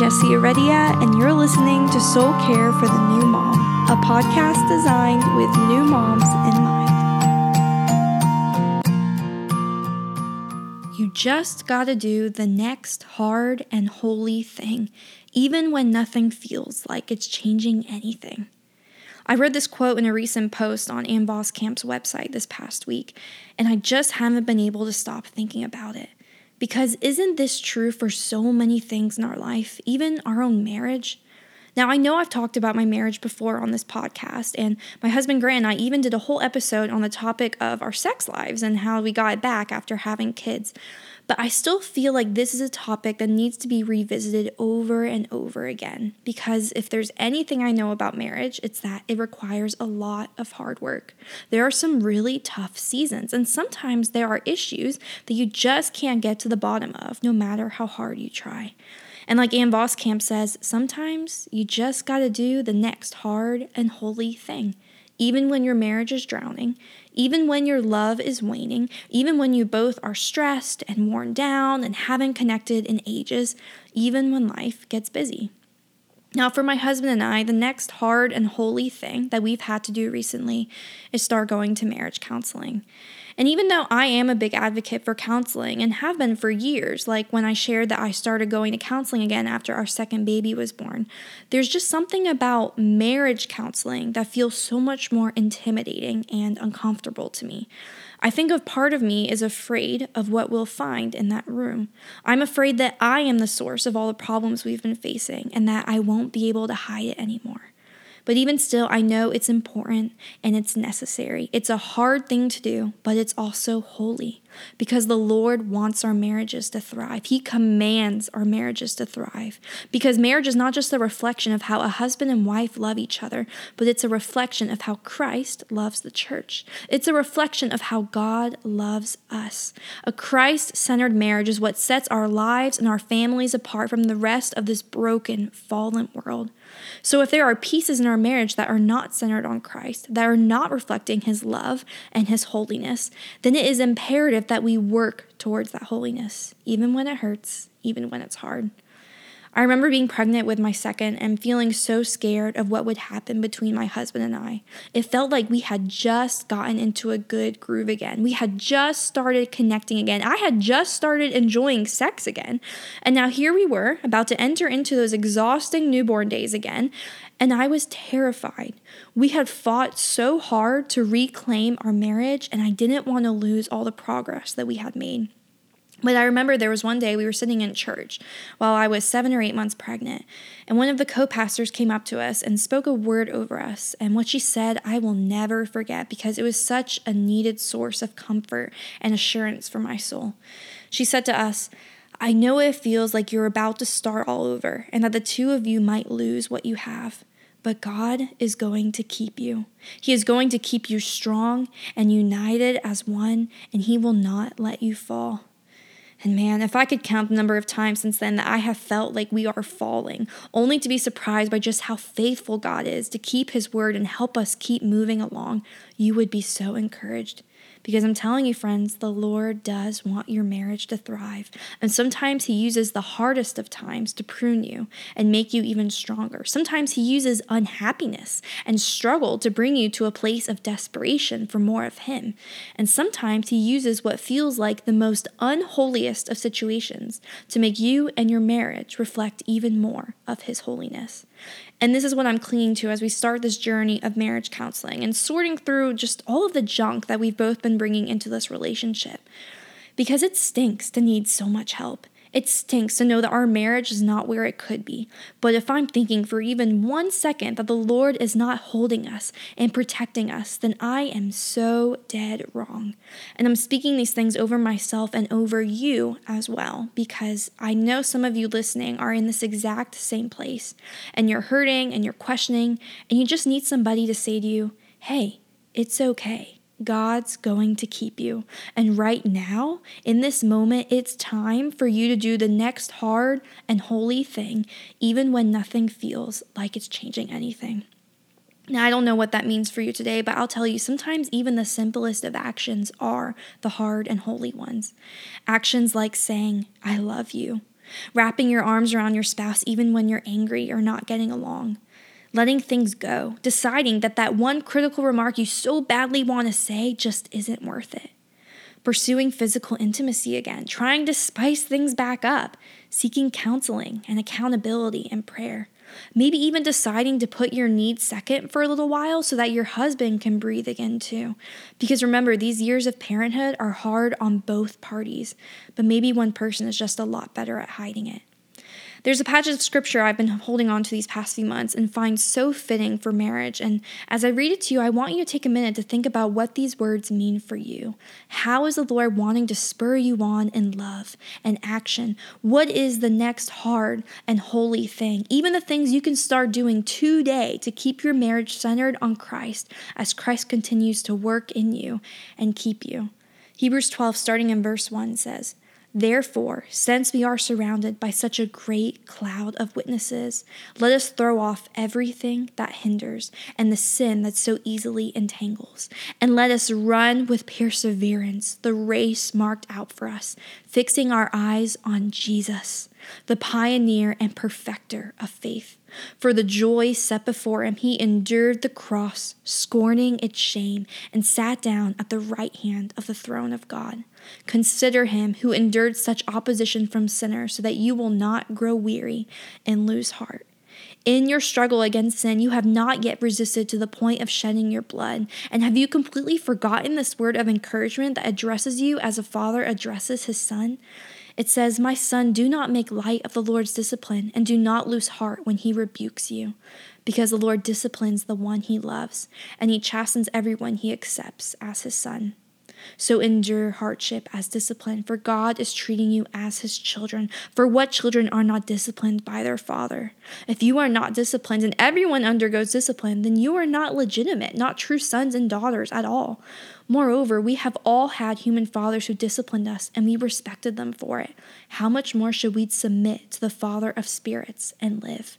Jessie Ereddia, and you're listening to Soul Care for the New Mom, a podcast designed with new moms in mind. You just gotta do the next hard and holy thing, even when nothing feels like it's changing anything. I read this quote in a recent post on Ann Voskamp's website this past week, and I just haven't been able to stop thinking about it. Because isn't this true for so many things in our life, even our own marriage? Now, I know I've talked about my marriage before on this podcast, and my husband Grant and I even did a whole episode on the topic of our sex lives and how we got it back after having kids. But I still feel like this is a topic that needs to be revisited over and over again because if there's anything I know about marriage, it's that it requires a lot of hard work. There are some really tough seasons, and sometimes there are issues that you just can't get to the bottom of no matter how hard you try. And like Ann Voskamp says, sometimes you just got to do the next hard and holy thing even when your marriage is drowning, even when your love is waning, even when you both are stressed and worn down and haven't connected in ages, even when life gets busy. Now, for my husband and I, the next hard and holy thing that we've had to do recently is start going to marriage counseling. And even though I am a big advocate for counseling and have been for years, like when I shared that I started going to counseling again after our second baby was born, there's just something about marriage counseling that feels so much more intimidating and uncomfortable to me. I think of part of me is afraid of what we'll find in that room. I'm afraid that I am the source of all the problems we've been facing and that I won't be able to hide it anymore. But even still, I know it's important and it's necessary. It's a hard thing to do, but it's also holy because the Lord wants our marriages to thrive. He commands our marriages to thrive because marriage is not just a reflection of how a husband and wife love each other, but it's a reflection of how Christ loves the church. It's a reflection of how God loves us. A Christ centered marriage is what sets our lives and our families apart from the rest of this broken, fallen world. So, if there are pieces in our marriage that are not centered on Christ, that are not reflecting His love and His holiness, then it is imperative that we work towards that holiness, even when it hurts, even when it's hard. I remember being pregnant with my second and feeling so scared of what would happen between my husband and I. It felt like we had just gotten into a good groove again. We had just started connecting again. I had just started enjoying sex again. And now here we were, about to enter into those exhausting newborn days again. And I was terrified. We had fought so hard to reclaim our marriage, and I didn't want to lose all the progress that we had made. But I remember there was one day we were sitting in church while I was seven or eight months pregnant, and one of the co pastors came up to us and spoke a word over us. And what she said, I will never forget because it was such a needed source of comfort and assurance for my soul. She said to us, I know it feels like you're about to start all over and that the two of you might lose what you have. But God is going to keep you. He is going to keep you strong and united as one, and He will not let you fall. And man, if I could count the number of times since then that I have felt like we are falling, only to be surprised by just how faithful God is to keep His word and help us keep moving along, you would be so encouraged. Because I'm telling you, friends, the Lord does want your marriage to thrive. And sometimes He uses the hardest of times to prune you and make you even stronger. Sometimes He uses unhappiness and struggle to bring you to a place of desperation for more of Him. And sometimes He uses what feels like the most unholiest of situations to make you and your marriage reflect even more of His holiness. And this is what I'm clinging to as we start this journey of marriage counseling and sorting through just all of the junk that we've both been bringing into this relationship. Because it stinks to need so much help. It stinks to know that our marriage is not where it could be. But if I'm thinking for even one second that the Lord is not holding us and protecting us, then I am so dead wrong. And I'm speaking these things over myself and over you as well, because I know some of you listening are in this exact same place. And you're hurting and you're questioning, and you just need somebody to say to you, hey, it's okay. God's going to keep you. And right now, in this moment, it's time for you to do the next hard and holy thing, even when nothing feels like it's changing anything. Now, I don't know what that means for you today, but I'll tell you sometimes even the simplest of actions are the hard and holy ones. Actions like saying, I love you, wrapping your arms around your spouse even when you're angry or not getting along, letting things go, deciding that that one critical remark you so badly want to say just isn't worth it. Pursuing physical intimacy again, trying to spice things back up, seeking counseling and accountability and prayer. Maybe even deciding to put your needs second for a little while so that your husband can breathe again too. Because remember, these years of parenthood are hard on both parties, but maybe one person is just a lot better at hiding it. There's a passage of scripture I've been holding on to these past few months and find so fitting for marriage. And as I read it to you, I want you to take a minute to think about what these words mean for you. How is the Lord wanting to spur you on in love and action? What is the next hard and holy thing? Even the things you can start doing today to keep your marriage centered on Christ as Christ continues to work in you and keep you. Hebrews 12, starting in verse 1, says, Therefore, since we are surrounded by such a great cloud of witnesses, let us throw off everything that hinders and the sin that so easily entangles, and let us run with perseverance the race marked out for us, fixing our eyes on Jesus, the pioneer and perfecter of faith. For the joy set before him, he endured the cross, scorning its shame, and sat down at the right hand of the throne of God. Consider him who endured such opposition from sinners, so that you will not grow weary and lose heart. In your struggle against sin, you have not yet resisted to the point of shedding your blood. And have you completely forgotten this word of encouragement that addresses you as a father addresses his son? It says, My son, do not make light of the Lord's discipline, and do not lose heart when he rebukes you, because the Lord disciplines the one he loves, and he chastens everyone he accepts as his son. So endure hardship as discipline, for God is treating you as his children. For what children are not disciplined by their father? If you are not disciplined and everyone undergoes discipline, then you are not legitimate, not true sons and daughters at all. Moreover, we have all had human fathers who disciplined us, and we respected them for it. How much more should we submit to the Father of spirits and live?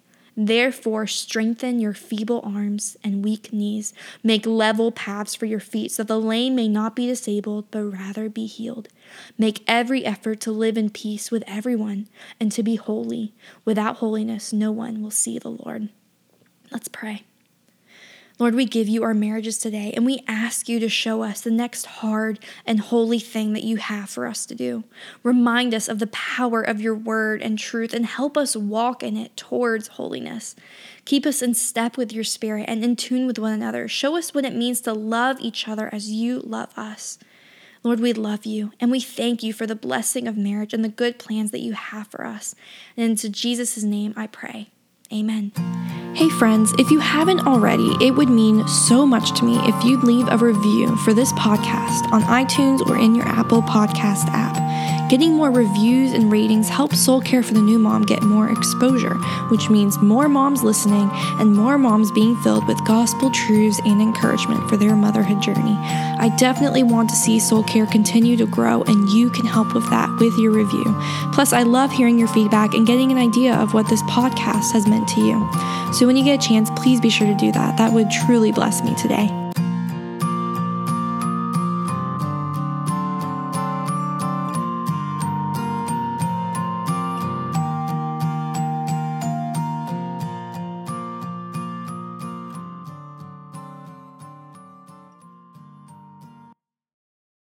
Therefore, strengthen your feeble arms and weak knees. Make level paths for your feet, so the lame may not be disabled, but rather be healed. Make every effort to live in peace with everyone and to be holy. Without holiness, no one will see the Lord. Let's pray. Lord, we give you our marriages today and we ask you to show us the next hard and holy thing that you have for us to do. Remind us of the power of your word and truth and help us walk in it towards holiness. Keep us in step with your spirit and in tune with one another. Show us what it means to love each other as you love us. Lord, we love you and we thank you for the blessing of marriage and the good plans that you have for us. And into Jesus' name I pray. Amen. Hey, friends, if you haven't already, it would mean so much to me if you'd leave a review for this podcast on iTunes or in your Apple Podcast app. Getting more reviews and ratings helps Soul Care for the New Mom get more exposure, which means more moms listening and more moms being filled with gospel truths and encouragement for their motherhood journey. I definitely want to see Soul Care continue to grow, and you can help with that with your review. Plus, I love hearing your feedback and getting an idea of what this podcast has meant to you. So when you get a chance, please be sure to do that. That would truly bless me today.